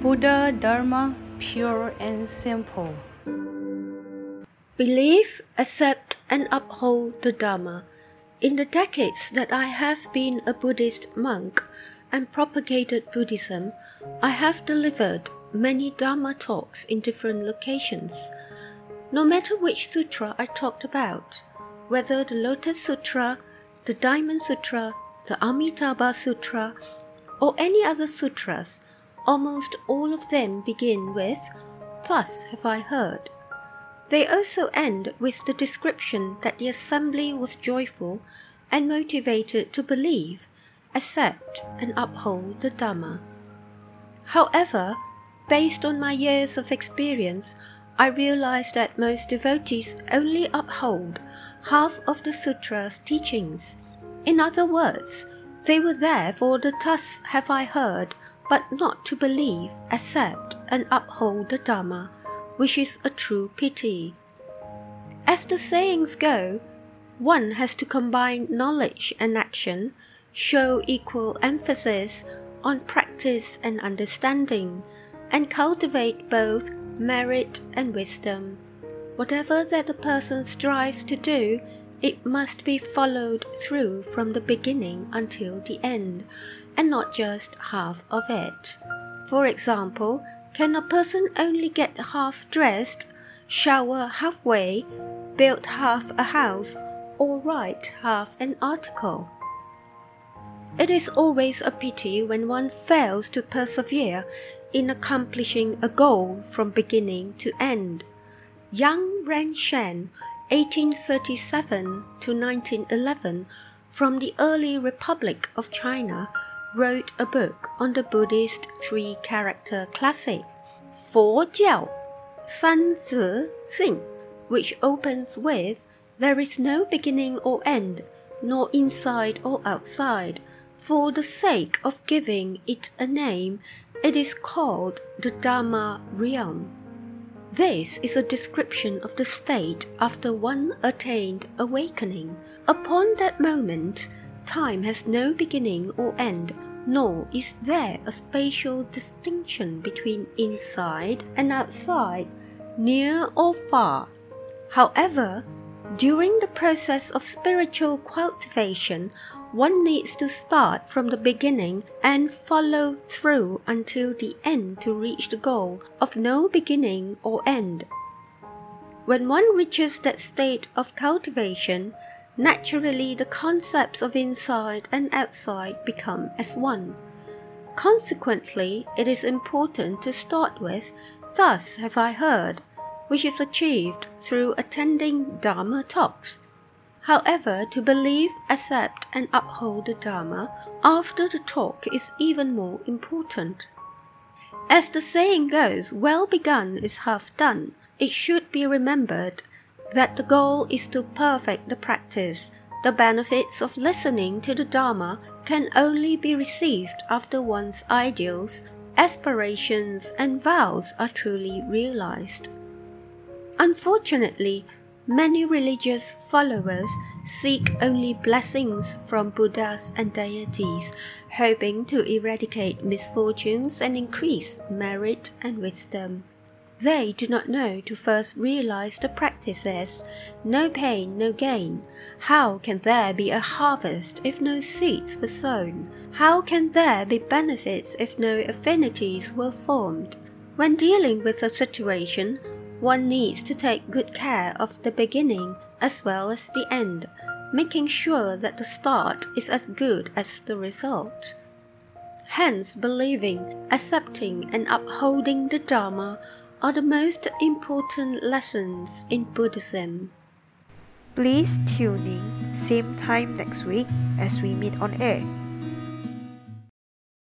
Buddha Dharma pure and simple. Believe, accept, and uphold the Dharma. In the decades that I have been a Buddhist monk and propagated Buddhism, I have delivered many Dharma talks in different locations. No matter which sutra I talked about, whether the Lotus Sutra, the Diamond Sutra, the Amitabha Sutra, or any other sutras, almost all of them begin with, Thus have I heard. They also end with the description that the assembly was joyful and motivated to believe, accept, and uphold the Dharma. However, based on my years of experience, I realize that most devotees only uphold half of the sutra's teachings. In other words, they were there for the thus have I heard, but not to believe, accept, and uphold the Dharma, which is a true pity. As the sayings go, one has to combine knowledge and action, show equal emphasis on practice and understanding, and cultivate both merit and wisdom. Whatever that a person strives to do, it must be followed through from the beginning until the end, and not just half of it. For example, can a person only get half dressed, shower halfway, build half a house, or write half an article? It is always a pity when one fails to persevere in accomplishing a goal from beginning to end. Yang Renshan, 1837 to 1911, from the early Republic of China, wrote a book on the Buddhist three character classic, 佛教, San Zi Jing, which opens with, There is no beginning or end, nor inside or outside. For the sake of giving it a name, it is called the Dharma realm. This is a description of the state after one attained awakening. Upon that moment, time has no beginning or end, nor is there a spatial distinction between inside and outside, near or far. However, during the process of spiritual cultivation, one needs to start from the beginning and follow through until the end to reach the goal of no beginning or end. When one reaches that state of cultivation, naturally the concepts of inside and outside become as one. Consequently, it is important to start with, Thus have I heard, which is achieved through attending Dharma talks However, to believe, accept, and uphold the Dharma after the talk is even more important. As the saying goes, well begun is half done. It should be remembered that the goal is to perfect the practice. The benefits of listening to the Dharma can only be received after one's ideals, aspirations, and vows are truly realized. Unfortunately, Many religious followers seek only blessings from Buddhas and deities, hoping to eradicate misfortunes and increase merit and wisdom. They do not know to first realize the practices no pain, no gain. How can there be a harvest if no seeds were sown? How can there be benefits if no affinities were formed? When dealing with a situation, one needs to take good care of the beginning as well as the end, making sure that the start is as good as the result. Hence, believing, accepting, and upholding the Dharma are the most important lessons in Buddhism. Please tune in same time next week as we meet on air.